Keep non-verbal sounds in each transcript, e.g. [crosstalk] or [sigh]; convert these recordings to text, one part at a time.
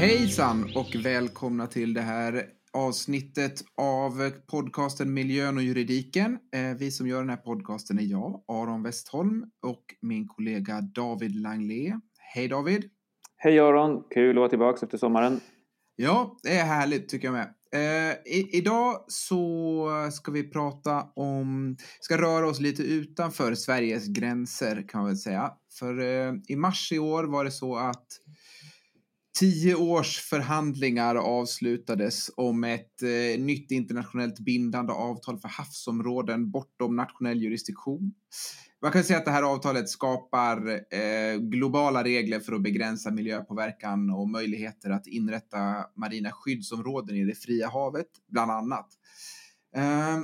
Hejsan och välkomna till det här avsnittet av podcasten Miljön och juridiken. Eh, vi som gör den här podcasten är jag, Aron Westholm och min kollega David Langlé. Hej David! Hej Aron! Kul att vara tillbaka efter sommaren. Ja, det är härligt tycker jag med. Eh, i, idag så ska vi prata om, ska röra oss lite utanför Sveriges gränser kan man väl säga. För eh, i mars i år var det så att Tio års förhandlingar avslutades om ett eh, nytt internationellt bindande avtal för havsområden bortom nationell jurisdiktion. Man kan säga att det här avtalet skapar eh, globala regler för att begränsa miljöpåverkan och möjligheter att inrätta marina skyddsområden i det fria havet, bland annat. Eh,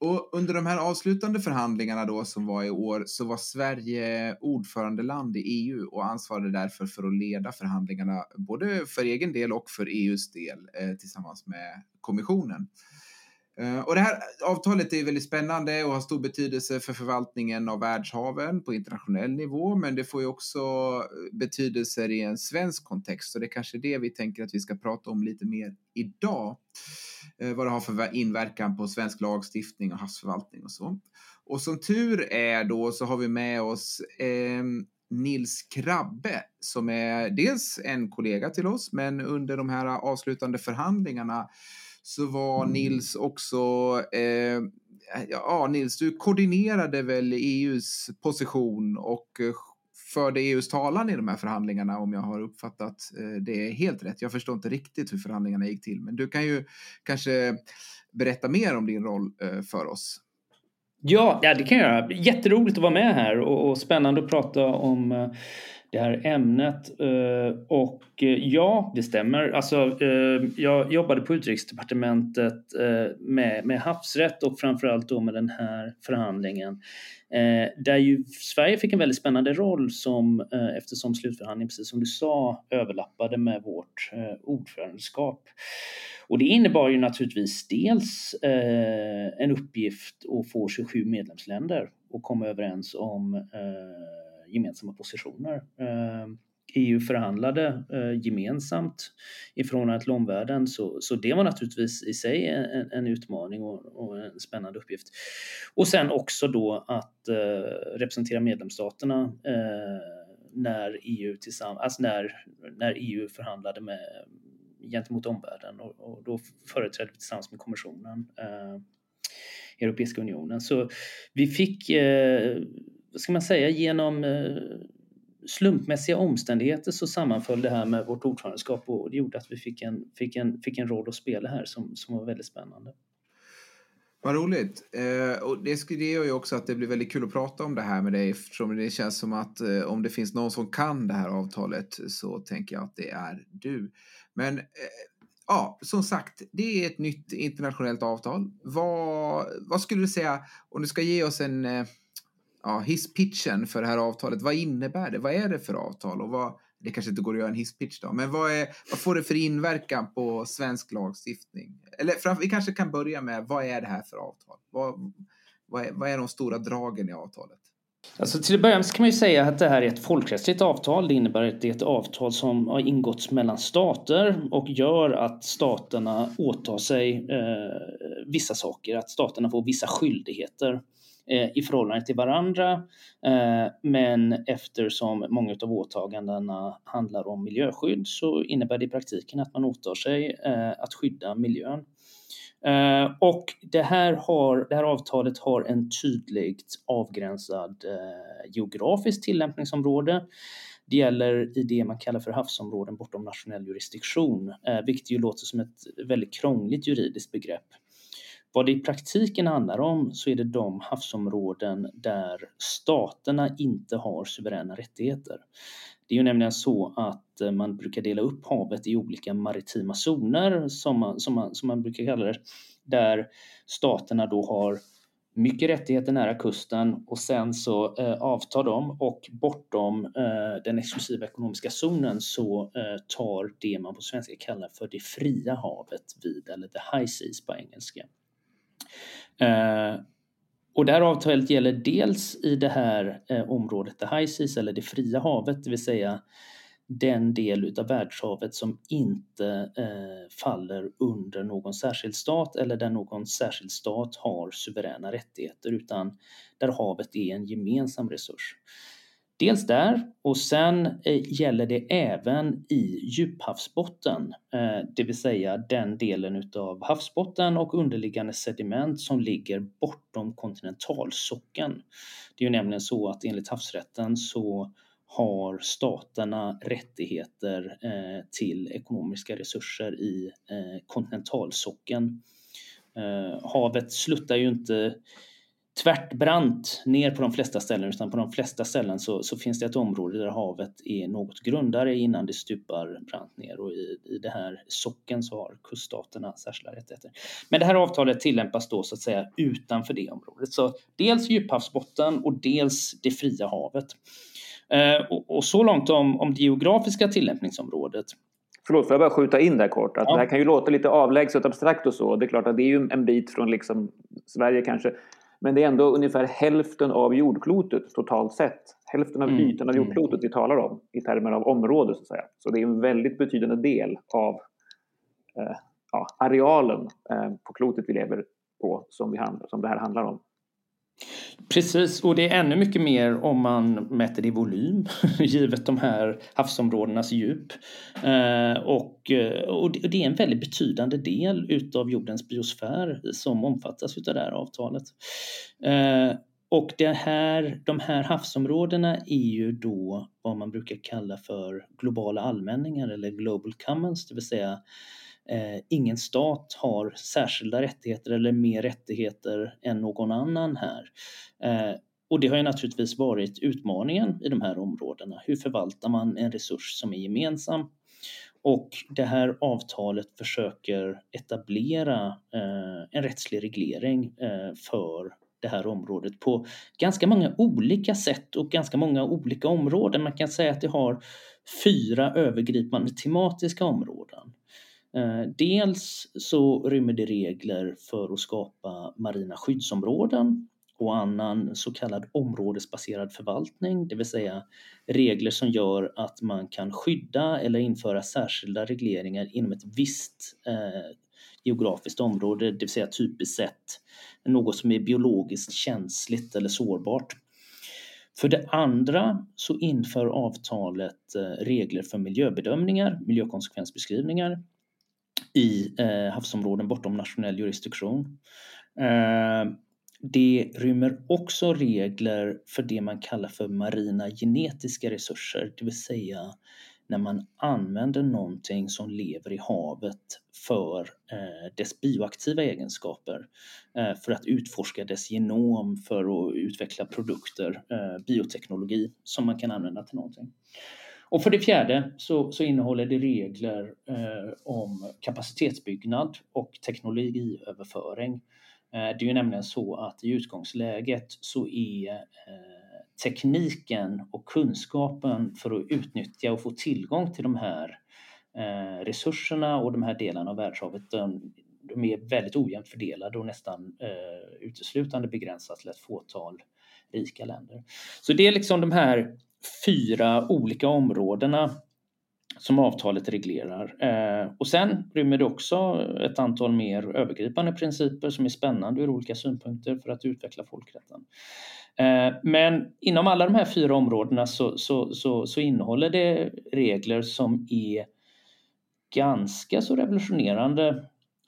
och under de här avslutande förhandlingarna då som var i år så var Sverige ordförandeland i EU och ansvarade därför för att leda förhandlingarna både för egen del och för EUs del eh, tillsammans med kommissionen. Eh, och det här avtalet är väldigt spännande och har stor betydelse för förvaltningen av världshaven på internationell nivå, men det får ju också eh, betydelser i en svensk kontext och det är kanske det vi tänker att vi ska prata om lite mer idag. Eh, vad det har för inverkan på svensk lagstiftning och havsförvaltning och så. Och som tur är då så har vi med oss eh, Nils Krabbe som är dels en kollega till oss, men under de här avslutande förhandlingarna så var mm. Nils också eh, ja, Nils, du koordinerade väl EUs position och eh, förde EUs talan i de här förhandlingarna om jag har uppfattat eh, det helt rätt. Jag förstår inte riktigt hur förhandlingarna gick till, men du kan ju kanske berätta mer om din roll eh, för oss. Ja, ja, det kan jag göra. Jätteroligt att vara med här och, och spännande att prata om det här ämnet. Eh, och eh, ja, det stämmer. Alltså, eh, jag jobbade på Utrikesdepartementet med, med havsrätt och framförallt då med den här förhandlingen. Där ju Sverige fick en väldigt spännande roll som, eftersom slutförhandlingen, precis som du sa, överlappade med vårt ordförandeskap. Och det innebar ju naturligtvis dels en uppgift att få 27 medlemsländer och komma överens om gemensamma positioner. Ehm, EU förhandlade eh, gemensamt i förhållande till omvärlden så, så det var naturligtvis i sig en, en utmaning och, och, en spännande uppgift. Och sen också då att eh, representera medlemsstaterna eh, när EU tillsammans, alltså när, när EU förhandlade med gentemot omvärlden och, och då företrädde vi tillsammans med kommissionen eh, Europeiska unionen. Så vi fick eh, vad ska man säga, genom eh, slumpmässiga omständigheter så sammanföll det här med vårt ordförandeskap och det gjorde att vi fick en, fick en, fick en roll att spela här som, som var väldigt spännande. Vad roligt. Eh, och det, det gör ju också att det blir väldigt kul att prata om det här med dig eftersom det känns som att eh, om det finns någon som kan det här avtalet så tänker jag att det är du. Men eh, ja, som sagt, det är ett nytt internationellt avtal. Vad, vad skulle du säga om du ska ge oss en eh, ja, hisspitchen för det här avtalet. Vad innebär det? Vad är det för avtal? Och vad, det kanske inte går att göra en hisspitch då, men vad, är, vad får det för inverkan på svensk lagstiftning? Eller framför, vi kanske kan börja med, vad är det här för avtal? Vad, vad, är, vad är de stora dragen i avtalet? Alltså till att börja med kan man ju säga att det här är ett folkrättsligt avtal. Det innebär att det är ett avtal som har ingåtts mellan stater och gör att staterna åtar sig eh, vissa saker, att staterna får vissa skyldigheter. Eh, i förhållande till varandra. Eh, men eftersom många av åtagandena handlar om miljöskydd så innebär det i praktiken att man åtar sig eh, att skydda miljön. Eh, och det här, har, det här avtalet har en tydligt avgränsad eh, geografiskt tillämpningsområde. Det gäller i det man kallar för havsområden bortom nationell jurisdiktion, eh, vilket ju låter som ett väldigt krångligt juridiskt begrepp. Vad det i praktiken handlar om så är det de havsområden där staterna inte har suveräna rättigheter. Det är ju nämligen så att eh, man brukar dela upp havet i olika maritima zoner som man, som man, som man brukar kalla det, där staterna då har mycket rättigheter nära kusten och sen så eh, avtar de och bortom eh, den exklusiva ekonomiska zonen så eh, tar det man på svenska kallar för det fria havet vid, eller the high seas på engelska. Eh, och det här avtalet gäller dels i det här eh, området, the high seas eller det fria havet, det vill säga den del av världshavet som inte eh, faller under någon särskild stat eller där någon särskild stat har suveräna rättigheter utan där havet är en gemensam resurs. Dels där och sen eh, gäller det även i djuphavsbotten, eh, det vill säga den delen av havsbotten och underliggande sediment som ligger bortom kontinentalsockeln. Det är ju nämligen så att enligt havsrätten så har staterna rättigheter eh, till ekonomiska resurser i eh, kontinentalsockeln. Eh, havet sluttar ju inte tvärtbrant ner på de flesta ställen utan på de flesta ställen så, så, finns det ett område där havet är något grundare innan det stupar brant ner och i, i det här socken så har kuststaterna särskilda rättigheter. Men det här avtalet tillämpas då så att säga utanför det området. Så dels djuphavsbotten och dels det fria havet. Eh, och, och, så långt om, om det geografiska tillämpningsområdet. Förlåt, får jag bara skjuta in där kort? Att ja. Det här kan ju låta lite avlägset och abstrakt och så. Det är klart att det är ju en bit från liksom Sverige kanske. Men det är ändå ungefär hälften av jordklotet totalt sett. Hälften av mm. ytan av mm. jordklotet vi talar om i termer av område så att säga. Så det är en väldigt betydande del av eh, ja, arealen eh, på klotet vi lever på som, vi handlar, som det här handlar om. Precis, och det är ännu mycket mer om man mäter i volym [laughs] givet de här havsområdenas djup. Eh, och, eh, och det är en väldigt betydande del utav jordens biosfär som omfattas utav det här avtalet. Eh, och det här, de här havsområdena är ju då vad man brukar kalla för globala allmänningar eller global commons, det vill säga Eh, ingen stat har särskilda rättigheter eller mer rättigheter än någon annan här. Eh, och det har ju naturligtvis varit utmaningen i de här områdena. Hur förvaltar man en resurs som är gemensam? Och det här avtalet försöker etablera eh, en rättslig reglering för det här området på ganska många olika sätt och ganska många olika områden. Man kan säga att det har fyra övergripande tematiska områden. Eh, dels så rymmer det regler för att skapa marina skyddsområden och annan så kallad områdesbaserad förvaltning, det vill säga regler som gör att man kan skydda eller införa särskilda regleringar inom ett visst eh, geografiskt område, det vill säga typiskt sett något som är biologiskt känsligt eller sårbart. För det andra så inför avtalet eh, regler för miljöbedömningar, miljökonsekvensbeskrivningar i eh, havsområden bortom nationell jurisdiktion. Eh, det rymmer också regler för det man kallar för marina genetiska resurser, det vill säga när man använder någonting som lever i havet för eh, dess bioaktiva egenskaper eh, för att utforska dess genom för att utveckla produkter, eh, bioteknologi som man kan använda till någonting. Och för det fjärde så, så innehåller det regler eh, om kapacitetsbyggnad och teknologiöverföring. Eh, det är ju nämligen så att i utgångsläget så är eh, tekniken och kunskapen för att utnyttja och få tillgång till de här eh, resurserna och de här delarna av världshavet de, de är väldigt ojämnt fördelade och nästan eh, uteslutande begränsat till ett fåtal rika länder. Så det är liksom de här fyra olika områdena som avtalet reglerar. Eh, och sen rymmer det också ett antal mer övergripande principer som är spännande ur olika synpunkter för att utveckla folkrätten. Eh, men inom alla de här fyra områdena så, så, så, så innehåller det regler som är ganska så revolutionerande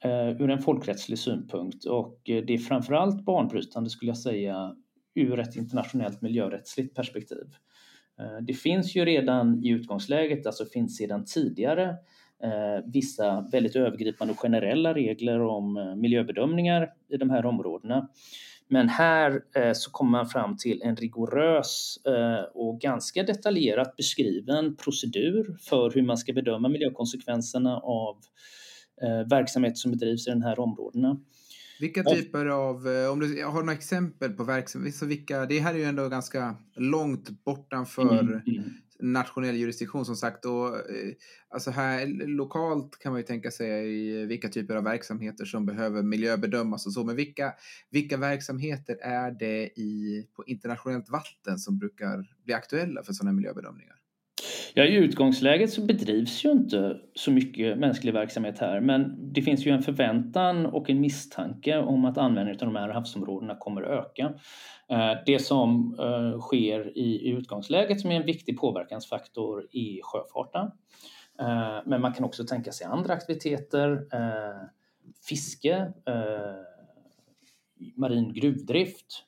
eh, ur en folkrättslig synpunkt och eh, det är framförallt banbrytande skulle jag säga ur ett internationellt miljörättsligt perspektiv. Eh, det finns ju redan i utgångsläget, alltså finns sedan tidigare eh, vissa väldigt övergripande och generella regler om eh, miljöbedömningar i de här områdena. Men här så kommer man fram till en rigorös och ganska detaljerat beskriven procedur för hur man ska bedöma miljökonsekvenserna av verksamhet som bedrivs i de här områdena. Vilka typer av, eh, om du har några exempel på verksamhet, så vilka, det här är ju ändå ganska långt bortanför mm, mm. nationell jurisdiktion som sagt. Och, eh, alltså här lokalt kan man ju tänka sig i vilka typer av verksamheter som behöver miljöbedömas och så. Men vilka, vilka verksamheter är det i, på internationellt vatten som brukar bli aktuella för sådana miljöbedömningar? Ja, I utgångsläget så bedrivs ju inte så mycket mänsklig verksamhet här men det finns ju en förväntan och en misstanke om att användningen av de här havsområdena kommer att öka. Eh, det som eh, sker i utgångsläget som är en viktig påverkansfaktor är sjöfarten. Eh, men man kan också tänka sig andra aktiviteter, fiske, marin gruvdrift,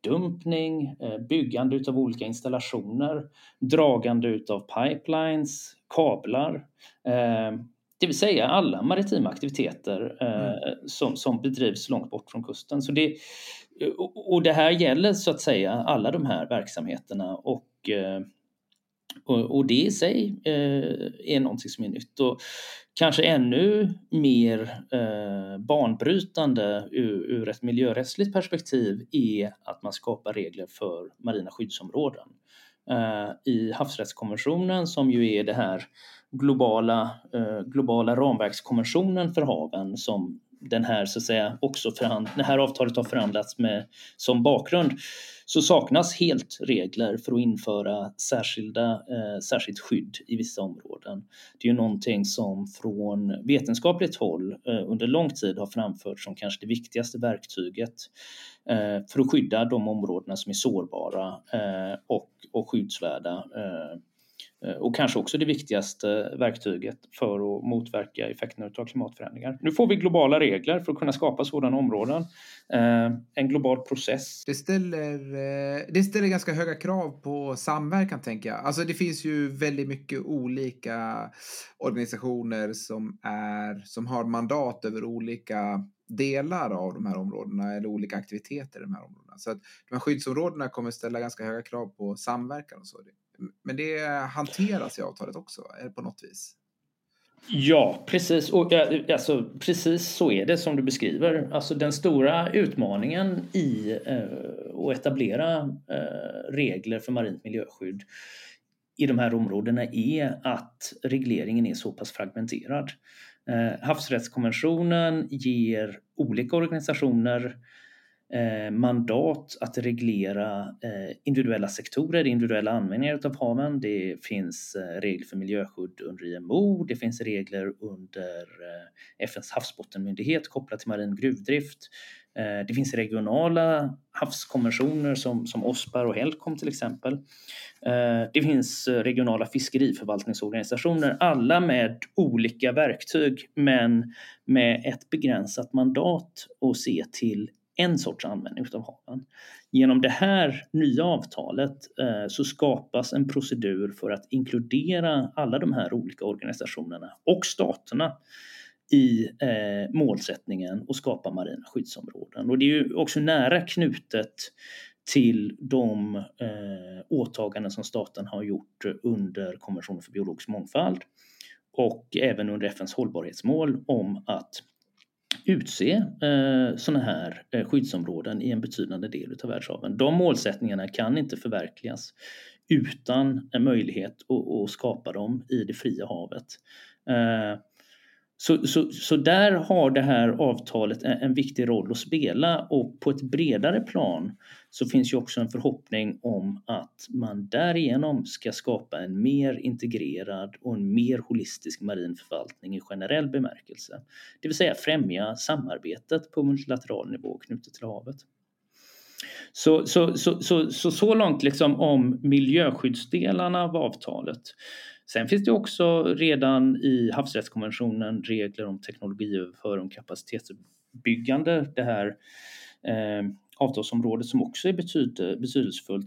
dumpning, byggande av olika installationer, dragande av pipelines, kablar. Det vill säga alla maritima aktiviteter mm. som, som bedrivs långt bort från kusten. Så det, och det här gäller så att säga alla de här verksamheterna och, eh, och, och det i sig eh, är någonting som är nytt. Och kanske ännu mer eh, banbrytande ur, ur ett miljörättsligt perspektiv är att man skapar regler för marina skyddsområden. Eh, I havsrättskonventionen som ju är det här globala, eh, globala ramverkskonventionen för haven som den här, så att säga, också förhand, det här avtalet har förhandlats med som bakgrund så saknas helt regler för att införa särskilda, eh, särskilt skydd i vissa områden. Det är ju någonting som från vetenskapligt håll eh, under lång tid har framförts som kanske det viktigaste verktyget eh, för att skydda de områdena som är sårbara eh, och, och skyddsvärda eh, Eh, och kanske också det viktigaste verktyget för att motverka effekterna av klimatförändringar. Nu får vi globala regler för att kunna skapa sådana områden. Eh, en global process. Det ställer, eh, det ställer ganska höga krav på samverkan, tänker jag. Alltså det finns ju väldigt mycket olika organisationer som, är, som har mandat över olika delar av de här områdena eller olika aktiviteter i de här områdena. Så att de här skyddsområdena kommer ställa ganska höga krav på samverkan och så. Men det hanteras i avtalet också, på något vis. Ja, precis. Och, alltså, precis så är det som du beskriver. Alltså, den stora utmaningen i eh, att etablera eh, regler för marint miljöskydd i de här områdena är att regleringen är så pass fragmenterad. Eh, havsrättskonventionen ger olika organisationer Eh, Eh, mandat att reglera eh, individuella sektorer, individuella användningar av haven. Det finns eh, regler för miljöskydd under IMO, det finns regler under FNs havsbottenmyndighet kopplat till marin gruvdrift. Det finns regionala havskonventioner som, som OSPAR och HELCOM till exempel. Det finns regionala fiskeriförvaltningsorganisationer, alla med olika verktyg men med ett begränsat mandat att se till en sorts användning av haven. Genom det här nya avtalet eh, så skapas en procedur för att inkludera alla de här olika organisationerna och staterna i eh, målsättningen och skapa marina skyddsområden. Och det är ju också nära knutet till de eh, åtaganden som staten har gjort under konventionen för biologisk mångfald och även under FNs hållbarhetsmål om att utse eh, sådana här eh, skyddsområden i en betydande del av världshaven. De målsättningarna kan inte förverkligas utan en möjlighet att, att skapa dem i det fria havet. Eh, så, så, så där har det här avtalet en, en, viktig roll att spela och på ett bredare plan så finns ju också en förhoppning om att man därigenom ska skapa en mer integrerad och en mer holistisk marin förvaltning i generell bemärkelse. Det vill säga främja samarbetet på multilateral nivå knutet till havet. Så, så, så, så, så, så långt liksom om miljöskyddsdelarna av avtalet. Sen finns det också redan i havsrättskonventionen regler om teknologiöverföring och kapacitetsbyggande. Det här eh, avtalsområdet som också är betyd betydelsefullt.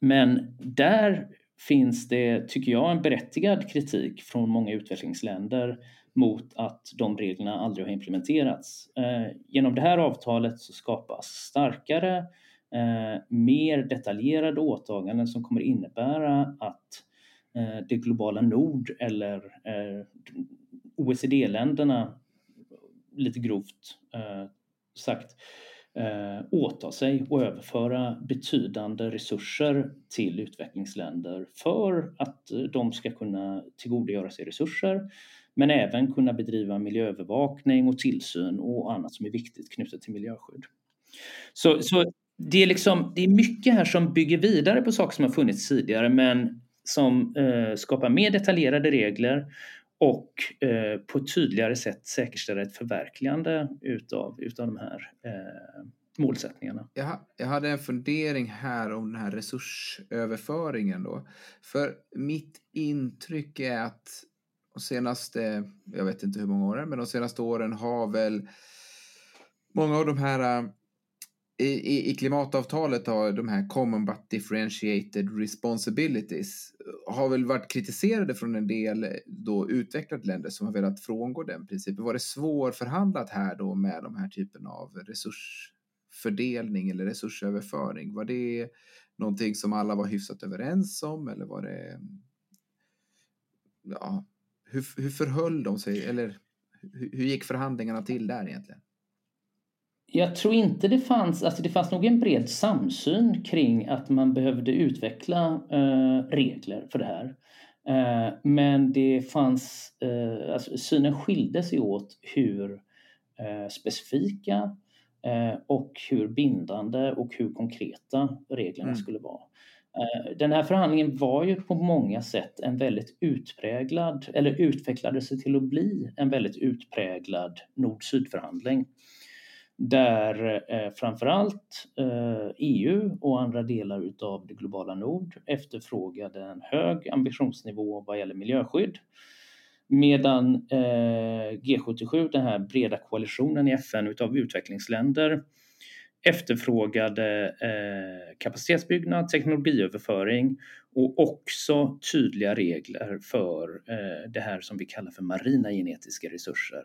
Men där finns det, tycker jag, en berättigad kritik från många utvecklingsländer mot att de reglerna aldrig har implementerats. Eh, genom det här avtalet så skapas starkare, eh, mer detaljerade åtaganden som kommer innebära att eh, det globala nord eller OECD-länderna, lite grovt sagt eh, åta sig och överföra betydande resurser till utvecklingsländer för att eh, de ska kunna tillgodogöra sig resurser men även kunna bedriva miljöövervakning och tillsyn och annat som är viktigt knutet till miljöskydd. Så, så det, är liksom, det är mycket här som bygger vidare på saker som har funnits tidigare men som eh, skapar mer detaljerade regler och eh, på ett tydligare sätt säkerställa ett förverkligande utav, utav de här eh, målsättningarna. Jag, jag hade en fundering här om den här resursöverföringen då. För mitt intryck är att de senaste, jag vet inte hur många åren, men de senaste åren har väl många av de här eh, i, i, klimatavtalet har de här common but differentiated responsibilities eh, har väl varit kritiserade från en del eh, då utvecklade länder som har velat frångå den principen. Var det svårförhandlat här då med de här typen av resursfördelning eller resursöverföring? Var det någonting som alla var hyfsat överens om eller var det mm, ja, hur, hur förhöll de sig eller hur, hur gick förhandlingarna till där egentligen? Jag tror inte det fanns, alltså det fanns nog en bred samsyn kring att man behövde utveckla eh, regler för det här. Eh, men det fanns, eh, alltså synen skilde sig åt hur eh, specifika eh, och hur bindande och hur konkreta reglerna mm. skulle vara. Eh, den här förhandlingen var ju på många sätt en väldigt utpräglad, eller utvecklade sig till att bli en väldigt utpräglad nord-syd-förhandling där eh, framförallt eh, EU och andra delar utav det globala nord efterfrågade en hög ambitionsnivå vad gäller miljöskydd. Medan eh, G77, den här breda koalitionen i FN utav utvecklingsländer efterfrågade eh, kapacitetsbyggnad, teknologiöverföring och också tydliga regler för eh, det här som vi kallar för marina genetiska resurser.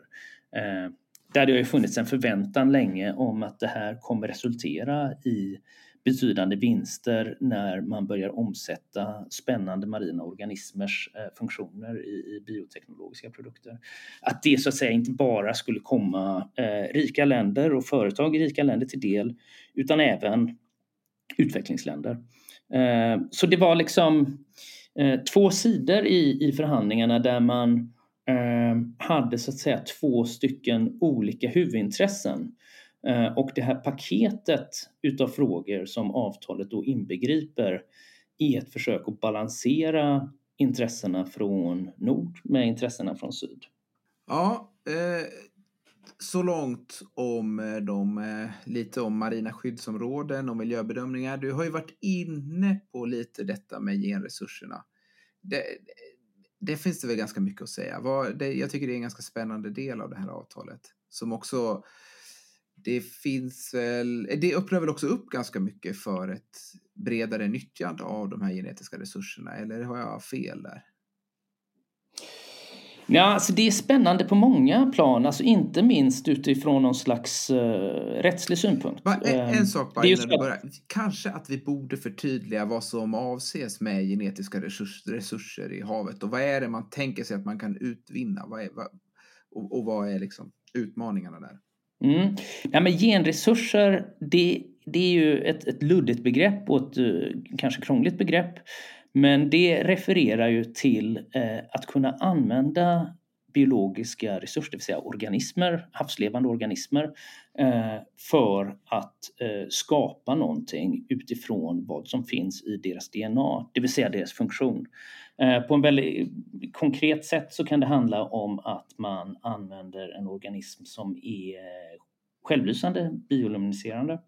Eh, där det har funnits en förväntan länge om att det här kommer resultera i betydande vinster när man börjar omsätta spännande marina organismers eh, funktioner i, bioteknologiska produkter. Att det så att säga inte bara skulle komma eh, rika länder och företag i rika länder till del utan även utvecklingsländer. Eh, så det var liksom två sidor i, i förhandlingarna där man Ehm, hade så att säga två stycken olika huvudintressen. Eh, och det här paketet utav frågor som avtalet då inbegriper är ett försök att balansera intressena från nord med intressena från syd. Ja, eh, så långt om eh, de, eh, lite om marina skyddsområden och miljöbedömningar. Du har ju varit inne på lite detta med genresurserna. Det, det finns det väl ganska mycket att säga. det, jag tycker det är en ganska spännande del av det här avtalet som också det finns väl, det öppnar väl också upp ganska mycket för ett bredare nyttjande av de här genetiska resurserna, eller har jag fel där? Ja, alltså det är spännande på många plan, alltså inte minst utifrån någon slags uh, rättslig synpunkt. Bara en, en ehm, sak bara innan du börjar. Kanske att vi borde förtydliga vad som avses med genetiska resurs, resurser i havet och vad är det man tänker sig att man kan utvinna? Vad är, vad, och, och, vad är liksom utmaningarna där? Mm. Ja, men genresurser, det, det är ju ett, ett luddigt begrepp och ett uh, kanske krångligt begrepp. Men det refererar ju till eh, att kunna använda biologiska resurser, det vill säga organismer, havslevande organismer, eh, för att eh, skapa någonting utifrån vad som finns i deras DNA, det vill säga deras funktion. På en väldigt konkret sätt så kan det handla om att man använder en organism som är självlysande, bioluminiserande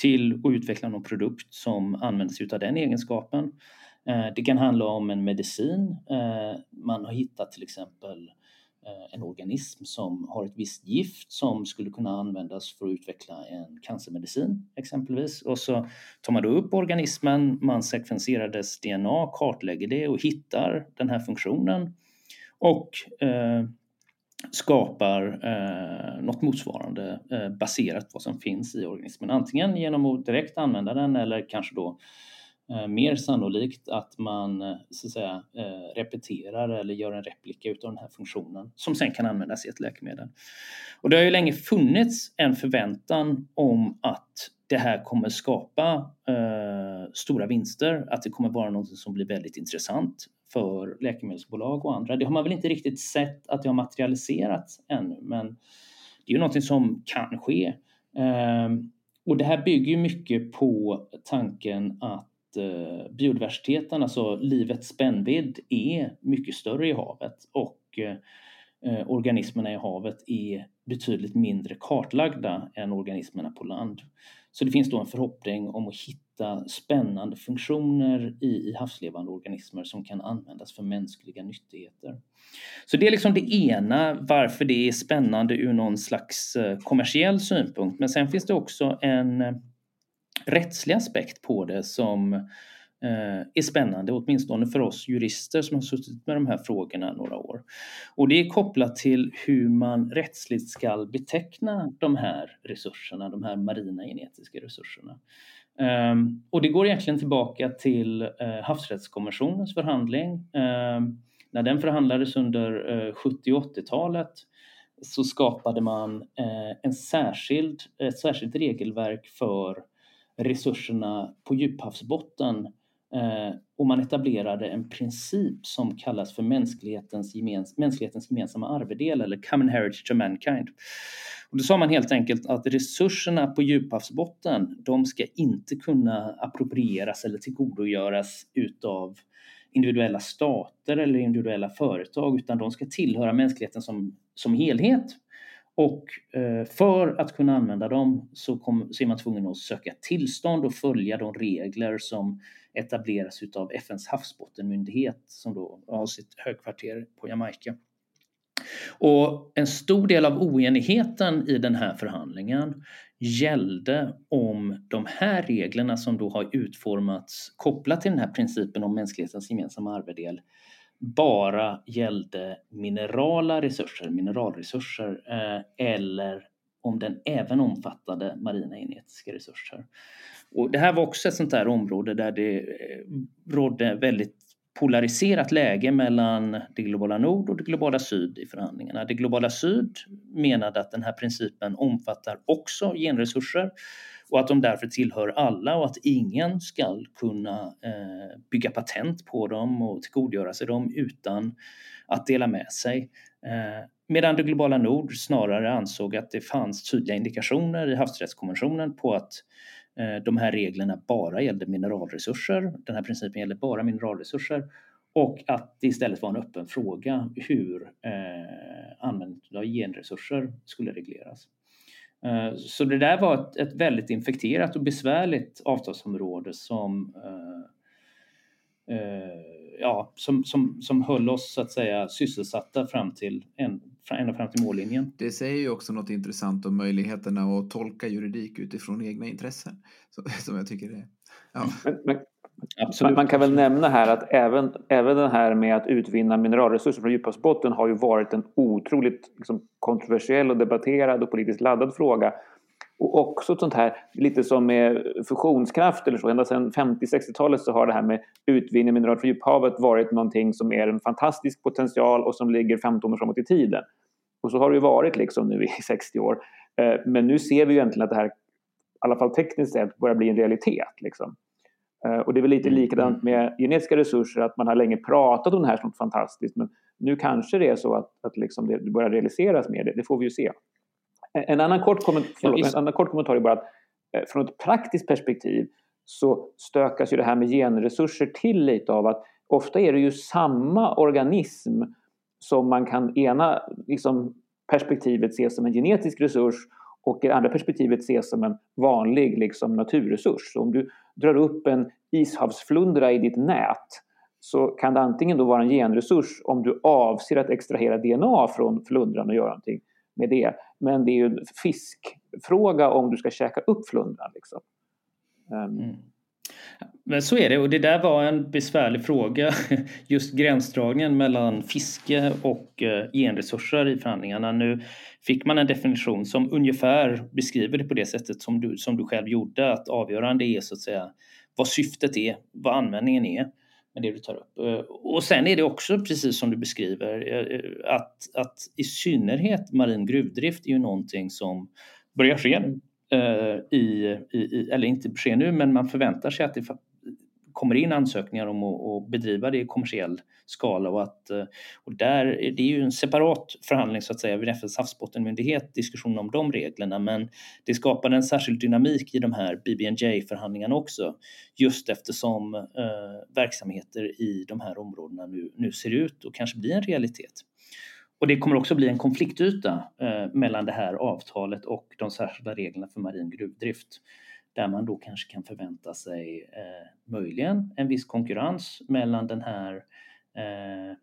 till att utveckla någon produkt som använder sig av den egenskapen. Eh, det kan handla om en medicin. Eh, man har hittat till exempel eh, en organism som har ett visst gift som skulle kunna användas för att utveckla en cancermedicin exempelvis. Och så tar man då upp organismen, man sekvenserar dess DNA, kartlägger det och hittar den här funktionen och eh, skapar eh, något motsvarande eh, baserat på vad som finns i organismen. Antingen genom att direkt använda den eller kanske då Eh, Eh, mer sannolikt att man eh, så att säga, eh, repeterar eller gör en replika utav den här funktionen som sen kan användas i ett läkemedel. Och det har ju länge funnits en förväntan om att det här kommer skapa eh, stora vinster, att det kommer vara något som blir väldigt intressant för läkemedelsbolag och andra. Det har man väl inte riktigt sett att det har materialiserats ännu, men det är ju någonting som kan ske. Eh, och det här bygger ju mycket på tanken att eh, biodiversiteten, alltså livets spännvidd, är mycket större i havet och eh, organismerna i havet är betydligt mindre kartlagda än organismerna på land. Så det finns då en förhoppning om att hitta spännande funktioner i, i havslevande organismer som kan användas för mänskliga nyttigheter. Så det är liksom det ena, varför det är spännande ur någon slags eh, kommersiell synpunkt. Men sen finns det också en rättslig aspekt på det som eh, är spännande, åtminstone för oss jurister som har suttit med de här frågorna några år. Och det är kopplat till hur man rättsligt ska beteckna de här resurserna, de här marina genetiska resurserna. Ehm, och det går egentligen tillbaka till eh, havsrättskonventionens förhandling. Ehm, när den förhandlades under eh, 70 och 80-talet så skapade man en särskild, ett särskilt regelverk för resurserna på djuphavsbotten eh, och man etablerade en princip som kallas för mänsklighetens, gemens mänsklighetens gemensamma arvedel eller common heritage to mankind. Och då sa man helt enkelt att resurserna på djuphavsbotten de ska inte kunna approprieras eller tillgodogöras utav individuella stater eller individuella företag utan de ska tillhöra mänskligheten som, som helhet. Och eh, för att kunna använda dem så, kom, så är man tvungen att söka tillstånd och följa de regler som etableras utav FNs havsbottenmyndighet som då har sitt högkvarter på Jamaica. Och en stor del av oenigheten i den här förhandlingen gällde om de här reglerna som då har utformats kopplat till den här principen om mänsklighetens gemensamma arvedel bara gällde minerala resurser, mineralresurser eh, eller om den även omfattade marina genetiska resurser. Och det här var också ett sånt där område där det eh, rådde väldigt polariserat läge mellan det globala nord och det globala syd i förhandlingarna. Det globala syd menade att den här principen omfattar också genresurser och att de därför tillhör alla och att ingen ska kunna eh, bygga patent på dem och tillgodogöra sig dem utan att dela med sig. Eh, medan det globala nord snarare ansåg att det fanns tydliga indikationer i havsrättskonventionen på att eh, de här reglerna bara gällde mineralresurser. Den här principen gällde bara mineralresurser och att det istället var en öppen fråga hur eh, användandet av genresurser skulle regleras. Eh, så det där var ett, ett, väldigt infekterat och besvärligt avtalsområde som, eh, eh, ja, som, som, som höll oss så att säga sysselsatta fram till, en, ända fram till mållinjen. Det säger ju också något intressant om möjligheterna att tolka juridik utifrån egna intressen. som jag tycker är... Ja. Men, men Absolut. Man kan väl nämna här att även, även det här med att utvinna mineralresurser från djuphavsbotten har ju varit en otroligt liksom, kontroversiell och debatterad och politiskt laddad fråga. Och också sånt här, lite som med fusionskraft eller så, ända sedan 50-60-talet så har det här med utvinning mineral från djuphavet varit någonting som är en fantastisk potential och som ligger 15 år framåt i tiden. Och så har det ju varit liksom nu i [laughs] 60 år. Eh, men nu ser vi ju egentligen att det här, i alla fall tekniskt sett, börjar bli en realitet. Liksom. Eh, och det är väl lite mm, likadant mm. med genetiska resurser, att man har länge pratat om det här som något fantastiskt, men nu kanske det är så att, att liksom det börjar realiseras mer, det, det får vi ju se. En annan kort, komment förlåt, en annan kort kommentar är bara att eh, från ett praktiskt perspektiv så stökas ju det här med genresurser till lite av att ofta är det ju samma organism som man kan ena liksom, perspektivet se som en genetisk resurs och i det andra perspektivet ses som en vanlig liksom, naturresurs. Så om du drar upp en ishavsflundra i ditt nät så kan det antingen då vara en genresurs om du avser att extrahera DNA från flundran och göra någonting med det. Men det är ju en fiskfråga om du ska käka upp flundran. Liksom. Um, mm. Men så är det och det där var en besvärlig fråga. [laughs] Just gränsdragningen mellan fiske och eh, genresurser i förhandlingarna. Nu fick man en definition som ungefär beskriver det på det sättet som du, som du själv gjorde. Att avgörande är så att säga vad syftet är, vad användningen är med det du tar upp. Eh, och sen är det också precis som du beskriver eh, eh, att, att i synnerhet marin gruvdrift är ju någonting som börjar ske i, i, eller inte ske nu, men man förväntar sig att det kommer in ansökningar om att, att bedriva det i kommersiell skala och att eh, och där, det är ju en separat förhandling så att säga vid FNs havsbottenmyndighet, diskussion om de reglerna, men det skapar en särskild dynamik i de här BBNJ-förhandlingarna också, just eftersom eh, verksamheter i de här områdena nu, nu ser ut och kanske blir en realitet. Och det kommer också bli en konfliktyta eh, mellan det här avtalet och de särskilda reglerna för marin gruvdrift där man då kanske kan förvänta sig eh, möjligen en viss konkurrens mellan den här eh,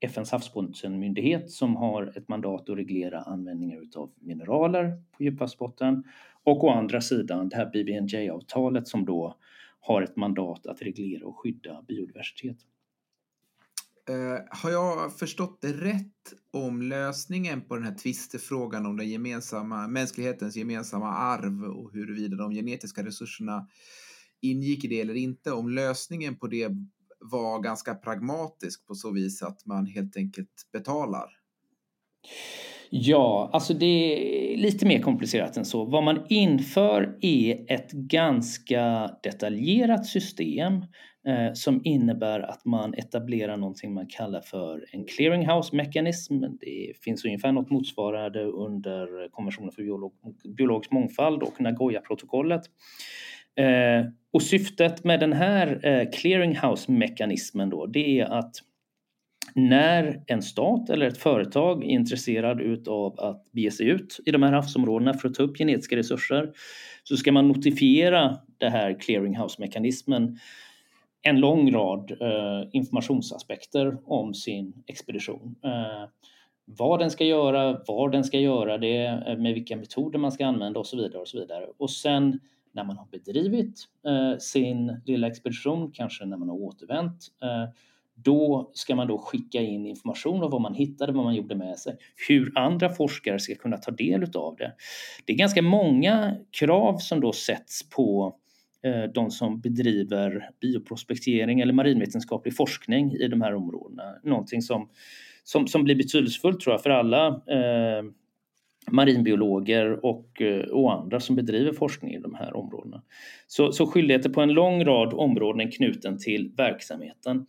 FNs havsbottenmyndighet som har ett mandat att reglera användningen av mineraler på djuphavsbotten och å andra sidan det här BBNJ-avtalet som då har ett mandat att reglera och skydda biodiversitet. Uh, har jag förstått det rätt om lösningen på den här tvistefrågan om den gemensamma, mänsklighetens gemensamma arv och huruvida de genetiska resurserna ingick i det eller inte, om lösningen på det var ganska pragmatisk på så vis att man helt enkelt betalar? Ja, alltså det är lite mer komplicerat än så. Vad man inför är ett ganska detaljerat system Eh, som innebär att man etablerar någonting man kallar för en clearinghouse-mekanism. Det finns ungefär något motsvarande under konventionen för biolog biologisk mångfald och Nagoya-protokollet. Eh, och syftet med den här eh, clearinghouse-mekanismen då, det är att när en stat eller ett företag är intresserad utav att bege sig ut i de här havsområdena för att ta upp genetiska resurser så ska man notifiera det här clearinghouse-mekanismen en lång rad eh, informationsaspekter om sin expedition. Eh, vad den ska göra, var den ska göra det, eh, med vilka metoder man ska använda och så vidare. Och så vidare. Och sen när man har bedrivit eh, sin lilla expedition, kanske när man har återvänt, eh, då ska man då skicka in information om vad man hittade, vad man gjorde med sig, hur andra forskare ska kunna ta del av det. Det är ganska många krav som då sätts på eh, Eh, de som bedriver bioprospektering eller marinvetenskaplig forskning i de här områdena. Någonting som, som, som blir betydelsefullt tror jag för alla eh, marinbiologer och, eh, och andra som bedriver forskning i de här områdena. Så, så skyldigheter på en lång rad områden knuten till verksamheten.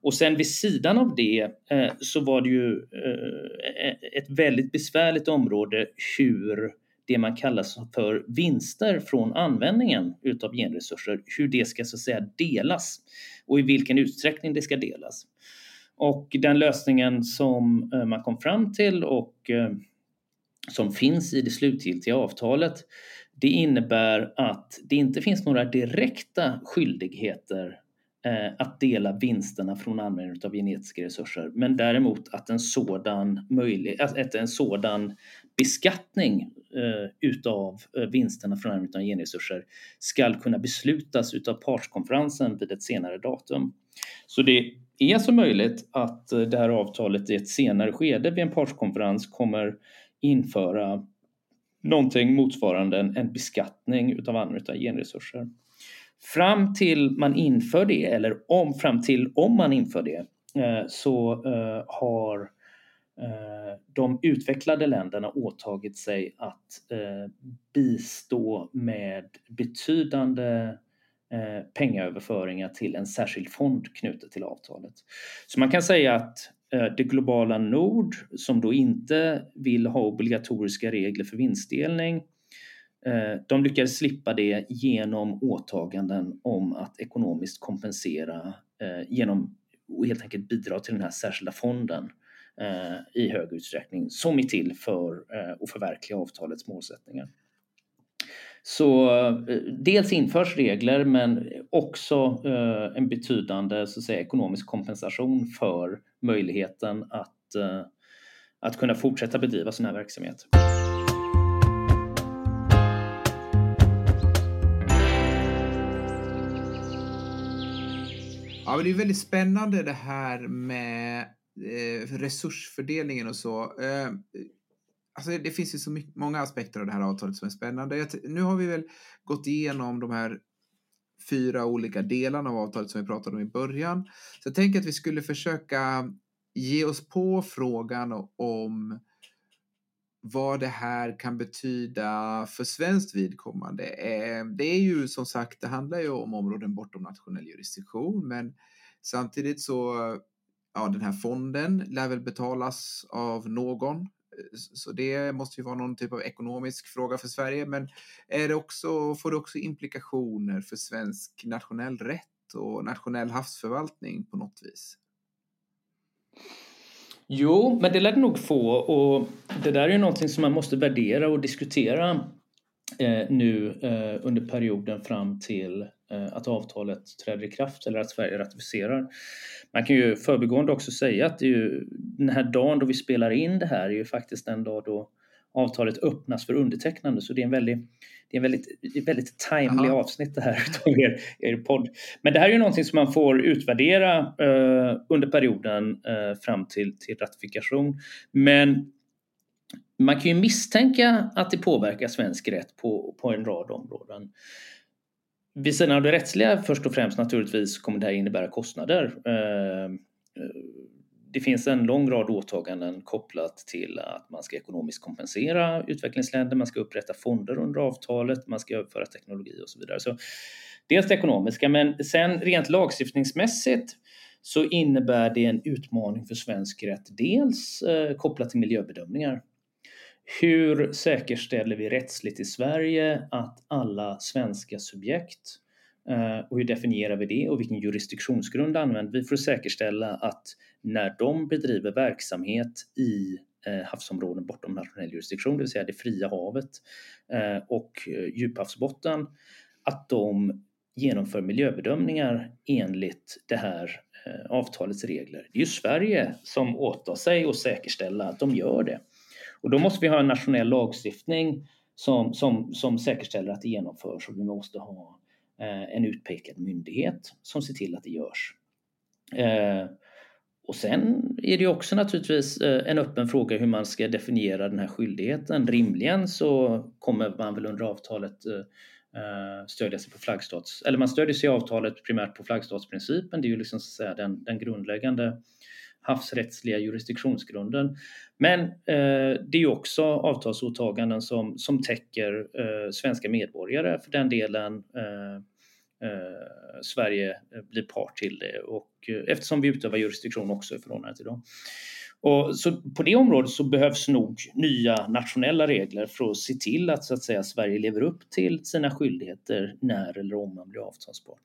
Och sen vid sidan av det eh, så var det ju eh, ett väldigt besvärligt område hur det man kallar för vinster från användningen utav genresurser, hur det ska så att säga delas och i vilken utsträckning det ska delas. Och den lösningen som eh, man kom fram till och eh, som finns i det slutgiltiga avtalet, det innebär att det inte finns några direkta skyldigheter Eh, att dela vinsterna från användningen av genetiska resurser, men däremot att en sådan, möjlig, att en sådan beskattning eh, utav eh, vinsterna från användningen av genresurser ska kunna beslutas utav partskonferensen vid ett senare datum. Så det är så möjligt att det här avtalet i ett senare skede vid en partskonferens kommer införa någonting motsvarande en beskattning utav användningen av genresurser. Fram till man inför det, eller om, fram till om man inför det, eh, så eh, har eh, de utvecklade länderna åtagit sig att bistå med betydande pengaöverföringar till en särskild fond knutet till avtalet. Så man kan säga att det globala nord som då inte vill ha obligatoriska regler för vinstdelning Eh, de lyckades slippa det genom åtaganden om att ekonomiskt kompensera eh, genom att helt enkelt bidra till den här särskilda fonden eh, i hög utsträckning som är till för att förverkliga avtalets målsättningar. Så dels införs regler men också en betydande så att säga, ekonomisk kompensation för möjligheten att, att kunna fortsätta bedriva sån här verksamhet. Ja, men det är väldigt spännande det här med eh, resursfördelningen och så. Eh, alltså det finns ju så mycket, många aspekter av det här avtalet som är spännande. Jag, nu har vi väl gått igenom de här fyra olika delarna av avtalet som vi pratade om i början. Så jag tänker att vi skulle försöka ge oss på frågan om vad det här kan betyda för svenskt vidkommande. Eh, det är ju som sagt, det handlar ju om områden bortom nationell jurisdiktion, men samtidigt så, ja, den här fonden lär väl betalas av någon eh, så det måste ju vara någon typ av ekonomisk fråga för Sverige. Men är det också, får det också implikationer för svensk nationell rätt och nationell havsförvaltning på något vis? Jo, men det lär det nog få och det där är ju någonting som man måste värdera och diskutera eh, nu eh, under perioden fram till eh, att avtalet träder i kraft eller att Sverige ratificerar. Man kan ju förbigående också säga att det är ju, den här dagen då vi spelar in det här är ju faktiskt den dag då avtalet öppnas för undertecknande. Så det är en väldigt, det är en väldigt, väldigt timely Aha. avsnitt det här [laughs] av er, er podd. Men det här är ju någonting som man får utvärdera eh, under perioden eh, fram till, till ratifikation. Men man kan ju misstänka att det påverkar svensk rätt på, på en rad områden. Vid sidan av det rättsliga först och främst naturligtvis kommer det här innebära kostnader. Eh, det finns en lång rad åtaganden kopplat till att man ska ekonomiskt kompensera utvecklingsländer, man ska upprätta fonder under avtalet, man ska överföra teknologi och så vidare. Så dels det ekonomiska, men sen rent lagstiftningsmässigt så innebär det en utmaning för svensk rätt. Dels eh, kopplat till miljöbedömningar. Hur säkerställer vi rättsligt i Sverige att alla svenska subjekt eh, Eh, och hur definierar vi det och vilken jurisdiktionsgrund använder vi för att säkerställa att när de bedriver verksamhet i eh, havsområden bortom nationell jurisdiktion, det vill säga det fria havet eh, och djuphavsbotten, att de genomför miljöbedömningar enligt det här avtalets regler. Det är ju Sverige som åtar sig att säkerställa att de gör det. Och då måste vi ha en nationell lagstiftning som, som, som säkerställer att det genomförs och vi måste ha Eh, en utpekad myndighet som ser till att det görs. Eh, och sen är det också naturligtvis eh, en öppen fråga hur man ska definiera den här skyldigheten. Rimligen så kommer man väl under avtalet stödja sig på flaggstats... Eller man stödjer sig i avtalet primärt på flaggstatsprincipen. Det är ju liksom så att säga den, den grundläggande havsrättsliga jurisdiktionsgrunden. Men eh, det är också avtalsåtaganden som, som täcker eh, svenska medborgare för den delen eh, eh Sverige eh, blir part till det och eh, eftersom vi utövar jurisdiktion också i förhållande till dem. Och så på det området så behövs nog nya nationella regler för att se till att, så att säga, Sverige lever upp till sina skyldigheter när eller om man blir avtalspart.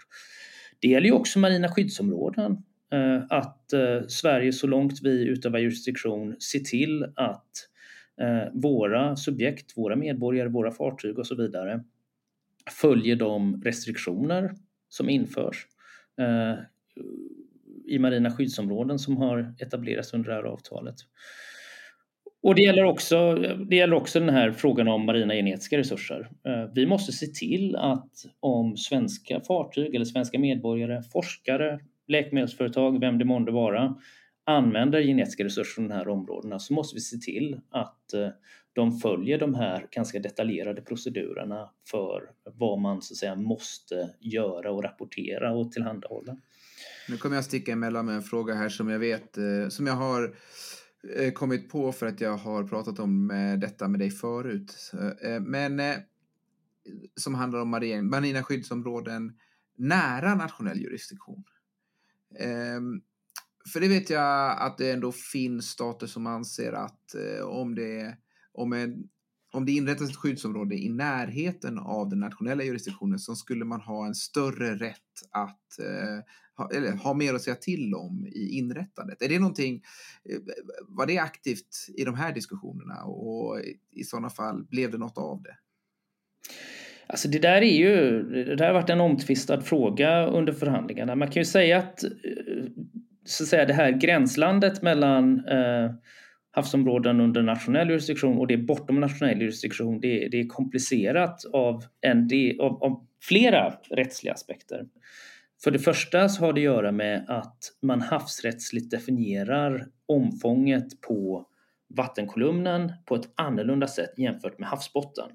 Det gäller ju också marina skyddsområden. Eh, att eh, Sverige så långt vi utövar jurisdiktion ser till att eh, våra subjekt, våra medborgare, våra fartyg och så vidare följer de restriktioner som införs i marina skyddsområden som har etablerats under det här avtalet. Och det gäller, också, det gäller också den här frågan om marina genetiska resurser. Vi måste se till att om svenska fartyg eller svenska medborgare, forskare, läkemedelsföretag, vem det månde vara, använder genetiska resurser från de här områdena så måste vi se till att eh, de följer de här ganska detaljerade procedurerna för vad man så att säga måste göra och rapportera och tillhandahålla. Nu kommer jag sticka emellan med en fråga här som jag vet, eh, som jag har eh, kommit på för att jag har pratat om detta med dig förut. Men som handlar om marina skyddsområden nära nationell jurisdiktion. Ehm, för det vet jag att det ändå finns stater som anser att eh, om, det, om, en, om det inrättas ett skyddsområde i närheten av den nationella jurisdiktionen så skulle man ha en större rätt att eh, ha, eller, ha mer att säga till om i inrättandet. Är det någonting, eh, var det aktivt i de här diskussionerna och i sådana fall blev det något av det? Alltså det där är ju, det har varit en omtvistad fråga under förhandlingarna. Man kan ju säga att, eh, så att säga, det här gränslandet mellan eh, havsområden under nationell jurisdiktion och det bortom nationell jurisdiktion, det, det är komplicerat av, en, det, av, av flera rättsliga aspekter. För det första så har det att göra med att man havsrättsligt definierar omfånget på vattenkolumnen på ett annorlunda sätt jämfört med havsbotten.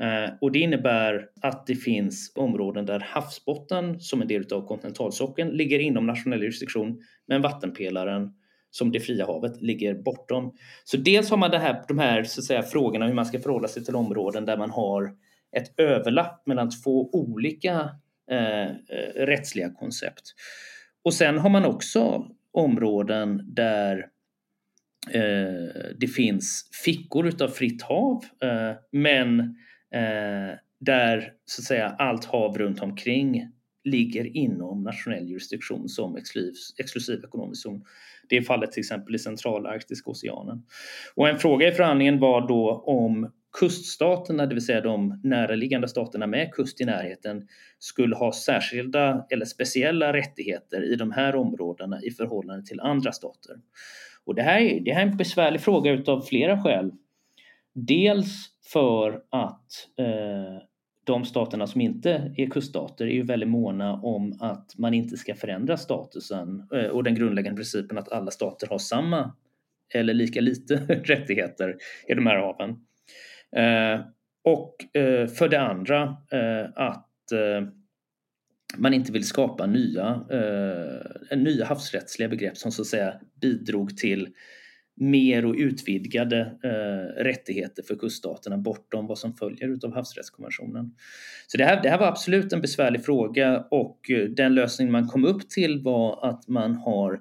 Eh, och det innebär att det finns områden där havsbotten som en del av kontinentalsockeln ligger inom nationell jurisdiktion men vattenpelaren som det fria havet ligger bortom. Så dels har man det här, de här så att säga, frågorna hur man ska förhålla sig till områden där man har ett överlapp mellan två olika eh, eh rättsliga koncept. Och sen har man också områden där eh, det finns fickor utav fritt hav eh, men eh, där så att säga allt hav runt omkring ligger inom nationell jurisdiktion som exklusiv, exklusiv ekonomisk zon. Det är fallet till exempel i centralarktiska oceanen. Och en fråga i förhandlingen var då om kuststaterna, det vill säga de näraliggande staterna med kust i närheten, skulle ha särskilda eller speciella rättigheter i de här områdena i förhållande till andra stater. Och det här, är, det här är en besvärlig fråga utav flera skäl. Dels för att eh, de staterna som inte är kuststater är ju väldigt måna om att man inte ska förändra statusen eh, och den grundläggande principen att alla stater har samma eller lika lite [laughs] rättigheter i de här haven. Eh, och eh, för det andra eh, att eh, man inte vill skapa nya, eh, nya havsrättsliga begrepp som så att säga bidrog till mer och utvidgade eh, rättigheter för kuststaterna bortom vad som följer av havsrättskonventionen. Så det här, det här var absolut en besvärlig fråga och eh, den lösning man kom upp till var att man har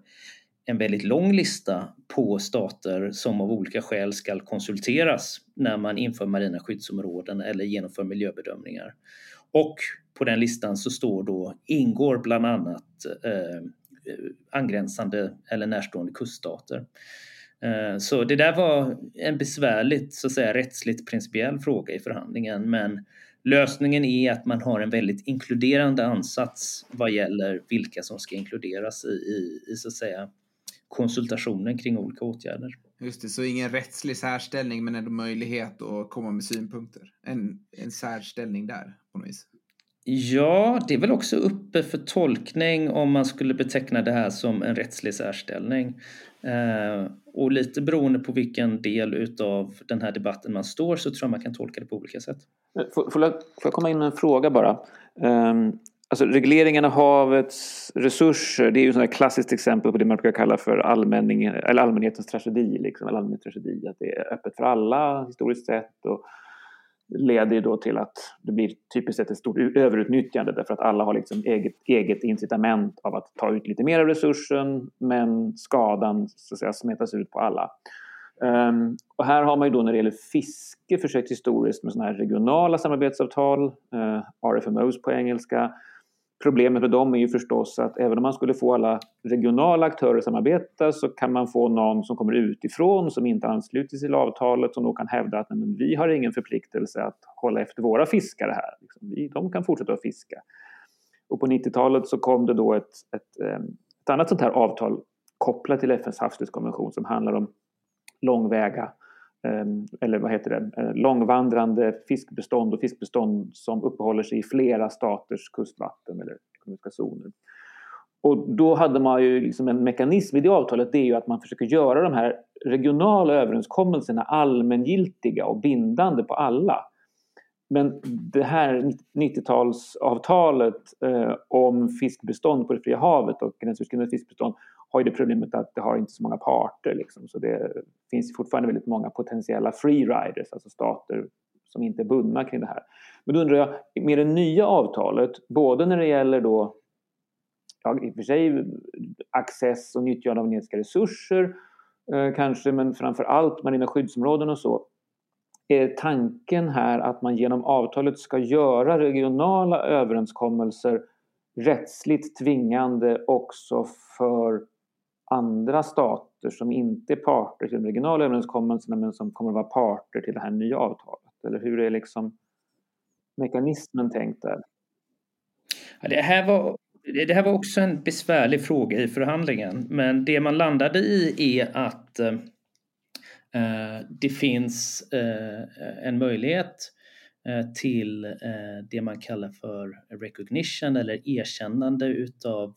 en väldigt lång lista på stater som av olika skäl ska konsulteras när man inför marina skyddsområden eller genomför miljöbedömningar. Och på den listan så står då, ingår bland annat eh, eh angränsande eller närstående kuststater. Eh, så det där var en besvärligt, så att säga, rättsligt principiell fråga i förhandlingen. Men lösningen är att man har en väldigt inkluderande ansats vad gäller vilka som ska inkluderas i, i, i så att säga, konsultationen kring olika åtgärder. Just det, så ingen rättslig särställning men ändå möjlighet att komma med synpunkter. En, en särställning där på något vis. Ja, det är väl också uppe för tolkning om man skulle beteckna det här som en rättslig särställning. Eh, och lite beroende på vilken del utav den här debatten man står så tror jag man kan tolka det på olika sätt. Eh, får, får, jag, får jag komma in med en fråga bara? Um, alltså regleringen av havets resurser, det är ju ett klassiskt exempel på det man brukar kalla för allmänning, eller allmänhetens tragedi. Liksom, eller allmänhetens tragedi, att det är öppet för alla historiskt sett. Och, leder ju då till att det blir typiskt sett ett stort överutnyttjande därför att alla har liksom eget, eget incitament av att ta ut lite mer av resursen men skadan så att säga, smetas ut på alla. Um, och här har man ju då när det gäller fiske försökt historiskt med sådana här regionala samarbetsavtal, eh, uh, RFMOs på engelska, Problemet med dem är ju förstås att även om man skulle få alla regionala aktörer att samarbeta så kan man få någon som kommer utifrån som inte ansluter sig till avtalet som då kan hävda att men, vi har ingen förpliktelse att hålla efter våra fiskare här. Liksom, vi, de kan fortsätta att fiska. Och på 90-talet så kom det då ett, ett, ehm, ett annat sånt här avtal kopplat till FNs havsrättskonvention som handlar om långväga Ehm, eller vad heter det, ehm, långvandrande fiskbestånd och fiskbestånd som uppehåller sig i flera staters kustvatten eller ekonomiska zoner. Och då hade man ju liksom en mekanism i det avtalet, det är ju att man försöker göra de här regionala överenskommelserna allmängiltiga och bindande på alla. Men det här 90-talsavtalet eh, om fiskbestånd på det fria havet och gränsöverskridande fiskbestånd har ju det problemet att det har inte så många parter. Liksom. Så det finns fortfarande väldigt många potentiella freeriders, alltså stater som inte är bundna kring det här. Men då undrar jag, med det nya avtalet, både när det gäller då ja, i och för sig access och nyttjande av genetiska resurser eh, kanske, men framför allt marina skyddsområden och så. Är tanken här att man genom avtalet ska göra regionala överenskommelser rättsligt tvingande också för andra stater som inte är parter till de regionala överenskommelserna men som kommer att vara parter till det här nya avtalet? Eller hur är liksom mekanismen tänkt där? Ja, det, här var, det här var också en besvärlig fråga i förhandlingen men det man landade i är att eh, det finns eh, en möjlighet eh, till eh, det man kallar för recognition eller erkännande utav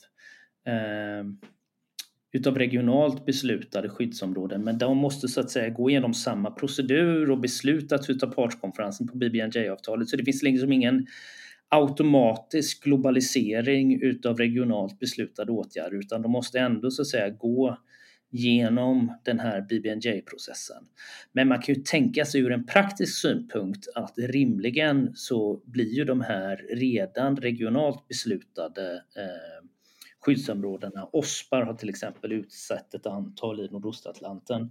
eh, utav regionalt beslutade skyddsområden men de måste så att säga gå igenom samma procedur och beslutas utav partskonferensen på BBNJ-avtalet så det finns liksom ingen automatisk globalisering utav regionalt beslutade åtgärder utan de måste ändå så att säga gå genom den här BBNJ-processen. Men man kan ju tänka sig ur en praktisk synpunkt att rimligen så blir ju de här redan regionalt beslutade eh, skyddsområdena. OSPAR har till exempel utsett ett antal i Nordostatlanten.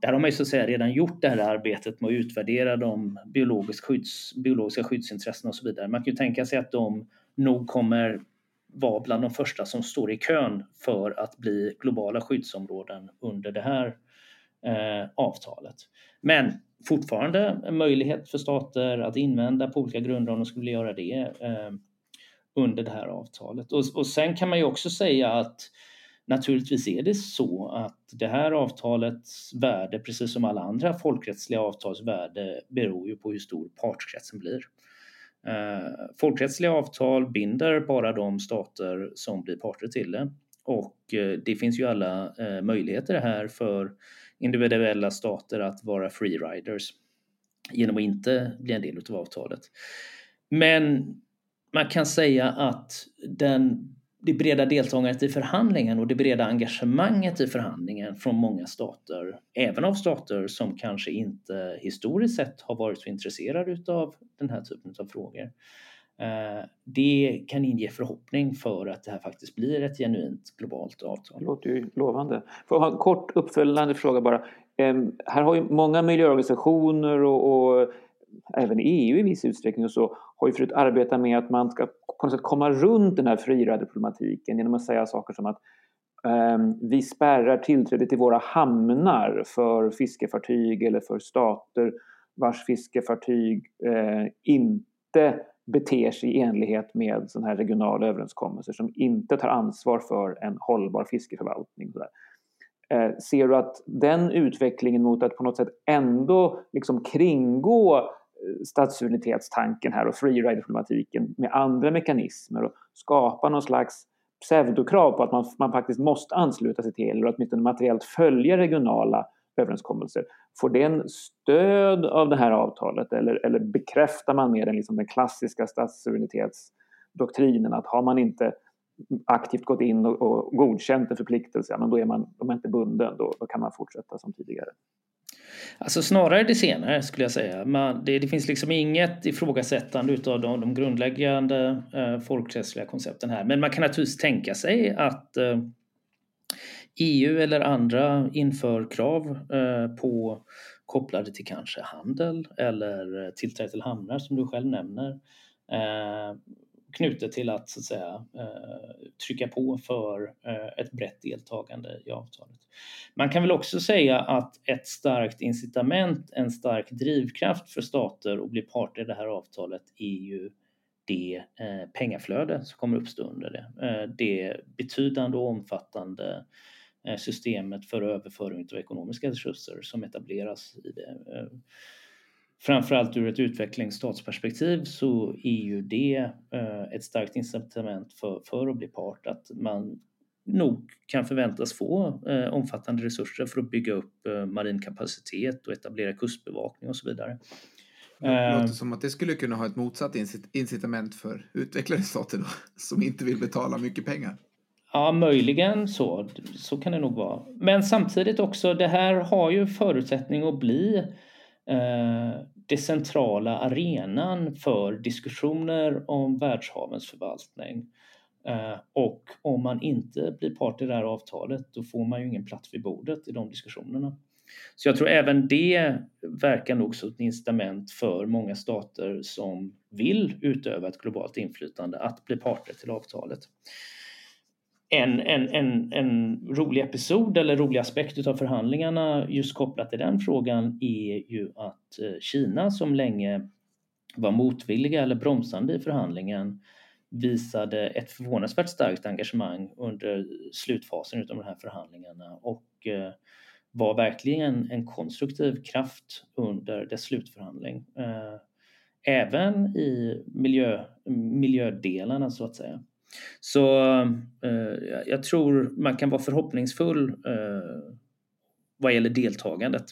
Där har man ju så att säga redan gjort det här arbetet med att utvärdera de biologisk skydds, biologiska skyddsintressena och så vidare. Man kan ju tänka sig att de nog kommer vara bland de första som står i kön för att bli globala skyddsområden under det här eh, avtalet. Men fortfarande en möjlighet för stater att invända på olika grunder om de skulle göra det eh, under det här avtalet. Och, och sen kan man ju också säga att Naturligtvis är det så att det här avtalets värde, precis som alla andra folkrättsliga avtals värde, beror ju på hur stor partskretsen blir. Eh, folkrättsliga avtal binder bara de stater som blir parter till det. Och eh, det finns ju alla eh, möjligheter här för individuella stater att vara freeriders genom att inte bli en del av avtalet. Men man kan säga att den det breda deltagandet i förhandlingen och det breda engagemanget i förhandlingen från många stater, även av stater som kanske inte historiskt sett har varit så intresserade av den här typen av frågor. Eh, det kan inge förhoppning för att det här faktiskt blir ett genuint globalt avtal. Det låter ju lovande. Får jag ha en kort uppföljande fråga bara. Här har ju många miljöorganisationer och, och även EU i viss utsträckning och så har ju försökt arbeta med att man ska på något sätt komma runt den här friradioproblematiken genom att säga saker som att eh, vi spärrar tillträde till våra hamnar för fiskefartyg eller för stater vars fiskefartyg eh, inte beter sig i enlighet med sådana här regionala överenskommelser som inte tar ansvar för en hållbar fiskeförvaltning. Eh, ser du att den utvecklingen mot att på något sätt ändå liksom kringgå stadsunitetstanken här och freeride-problematiken med andra mekanismer och skapa någon slags pseudokrav på att man, man faktiskt måste ansluta sig till eller åtminstone materiellt följa regionala överenskommelser. Får det en stöd av det här avtalet eller, eller bekräftar man mer den, liksom den klassiska statssuveränitetsdoktrinen att har man inte aktivt gått in och, och godkänt en förpliktelse, ja men då är man, om man inte bunden, då, då kan man fortsätta som tidigare. Alltså snarare det senare skulle jag säga. Man, det, det, finns liksom inget ifrågasättande utav de, de grundläggande eh, folkrättsliga koncepten här. Men man kan naturligtvis tänka sig att eh, EU eller andra inför krav eh, på kopplade till kanske handel eller eh, tillträde till hamnar som du själv nämner. Eh, Knutet till att, så att säga, eh, trycka på för eh, ett brett deltagande i avtalet. Man kan väl också säga att ett starkt incitament, en stark drivkraft för stater att bli parter i det här avtalet är ju det eh, pengaflöde som kommer uppstå under det. Det betydande och omfattande systemet för överföring av ekonomiska resurser som etableras i det framförallt ur ett utvecklingsstatsperspektiv så är ju det eh, ett starkt incitament för, för att bli part. Att man nog kan förväntas få eh, omfattande resurser för att bygga upp eh, marin kapacitet och etablera kustbevakning och så vidare. Det låter som att det skulle kunna ha ett motsatt incitament för utvecklade stater då, [laughs] som inte vill betala mycket pengar. Ja, möjligen så. Så kan det nog vara. Men samtidigt också, det här har ju förutsättning att bli Eh, det centrala arenan för diskussioner om världshavens förvaltning. Eh, och om man inte blir part i det här avtalet då får man ju ingen plats vid bordet i de diskussionerna. Så jag tror även det verkar nog som ett incitament för många stater som vill utöva ett globalt inflytande att bli parter till avtalet en, en, en, en rolig episod eller rolig aspekt av förhandlingarna just kopplat till den frågan är ju att eh, Kina som länge var motvilliga eller bromsande i förhandlingen visade ett förvånansvärt starkt engagemang under slutfasen av de här förhandlingarna och eh, var verkligen en konstruktiv kraft under dess slutförhandling. Eh, även i miljö, miljödelarna så att säga. Så eh, jag tror man kan vara förhoppningsfull eh, vad gäller deltagandet.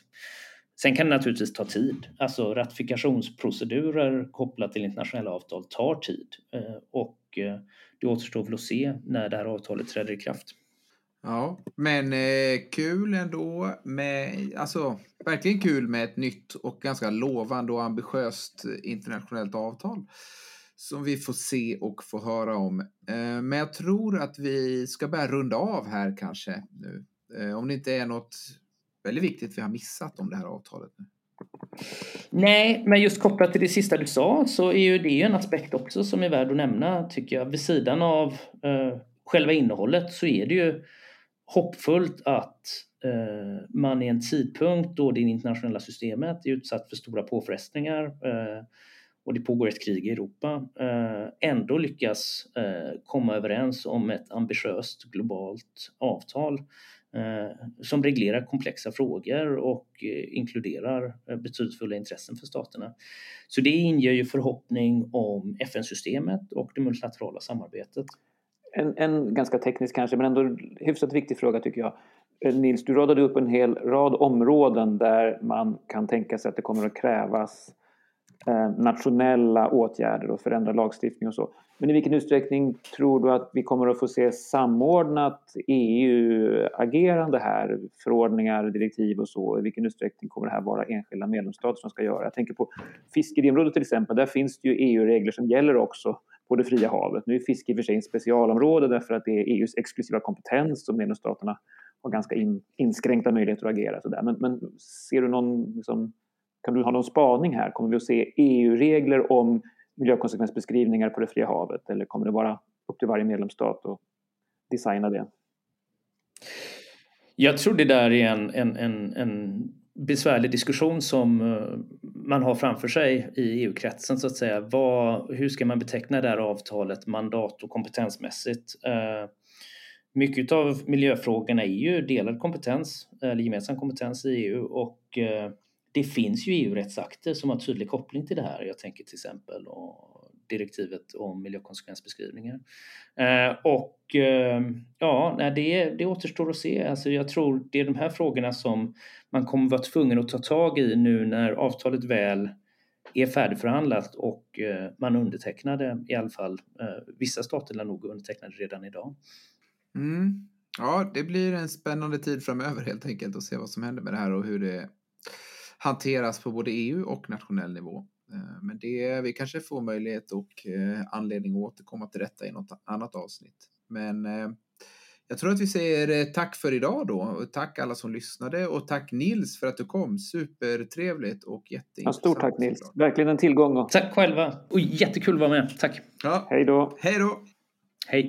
Sen kan det naturligtvis ta tid. Alltså ratifikationsprocedurer kopplat till internationella avtal tar tid eh, och eh, det återstår väl att se när det här avtalet träder i kraft. Ja, men eh, kul ändå med, alltså verkligen kul med ett nytt och ganska lovande och ambitiöst internationellt avtal som vi får se och få höra om. Eh, men jag tror att vi ska börja runda av här kanske nu. Eh, om det inte är något väldigt viktigt vi har missat om det här avtalet. nu. Nej, men just kopplat till det sista du sa så är ju det en aspekt också som är värd att nämna tycker jag. Vid sidan av eh, själva innehållet så är det ju hoppfullt att eh, man i en tidpunkt då det internationella systemet är utsatt för stora påfrestningar eh, och det pågår ett krig i Europa eh, ändå lyckas eh, komma överens om ett ambitiöst globalt avtal eh, som reglerar komplexa frågor och inkluderar betydelsefulla intressen för staterna. Så det inger ju förhoppning om FN-systemet och det multilaterala samarbetet en, en ganska teknisk kanske, men ändå hyfsat viktig fråga tycker jag. Nils, du radade upp en hel rad områden där man kan tänka sig att det kommer att krävas eh, Eh, nationella åtgärder och förändra lagstiftning och så. Men i vilken utsträckning tror du att vi kommer att få se samordnat EU-agerande här? Förordningar, direktiv och så. I vilken utsträckning kommer det här vara enskilda medlemsstater som ska göra? Jag tänker på fiskeriområdet till exempel. Där finns det ju EU-regler som gäller också på det fria havet. Nu är fiske i och för sig ett specialområde därför att det är EUs exklusiva kompetens och medlemsstaterna har ganska in, inskränkta möjligheter att agera. Så där. Men, men ser du någon, liksom, kan du ha någon spaning här? Kommer vi att se EU-regler om miljökonsekvensbeskrivningar på det fria havet eller kommer det vara upp till varje medlemsstat att designa det? Jag tror det där är en, en, en, en besvärlig diskussion som eh, man har framför sig i EU-kretsen så att säga. Vad, hur ska man beteckna det här avtalet mandat och kompetensmässigt? Eh, mycket av miljöfrågorna är ju delad kompetens eller gemensam kompetens i EU och eh, det finns ju EU-rättsakter som har tydlig koppling till det här. Jag tänker till exempel eh, direktivet om miljökonsekvensbeskrivningar. Eh, och eh, ja, det, det återstår att se. Alltså jag tror det är de här frågorna som man kommer vara tvungen att ta tag i nu när avtalet väl är färdigförhandlat och eh, man undertecknade i alla fall. Eh, vissa stater lär nog underteckna det redan idag. Mm. Ja, det blir en spännande tid framöver helt enkelt att se vad som händer med det här och hur det hanteras på både EU och nationell nivå. Eh, men det, vi kanske får möjlighet och eh, anledning att återkomma till detta i något annat avsnitt. Men eh, jag tror att vi säger tack för idag då. Tack alla som lyssnade och tack Nils för att du kom. Supertrevligt och jätteintressant. Ja, stort tack Nils. Verkligen en tillgång. Tack själva. Och jättekul att vara med. Tack. Ja. Hej då. Hej då. Hej.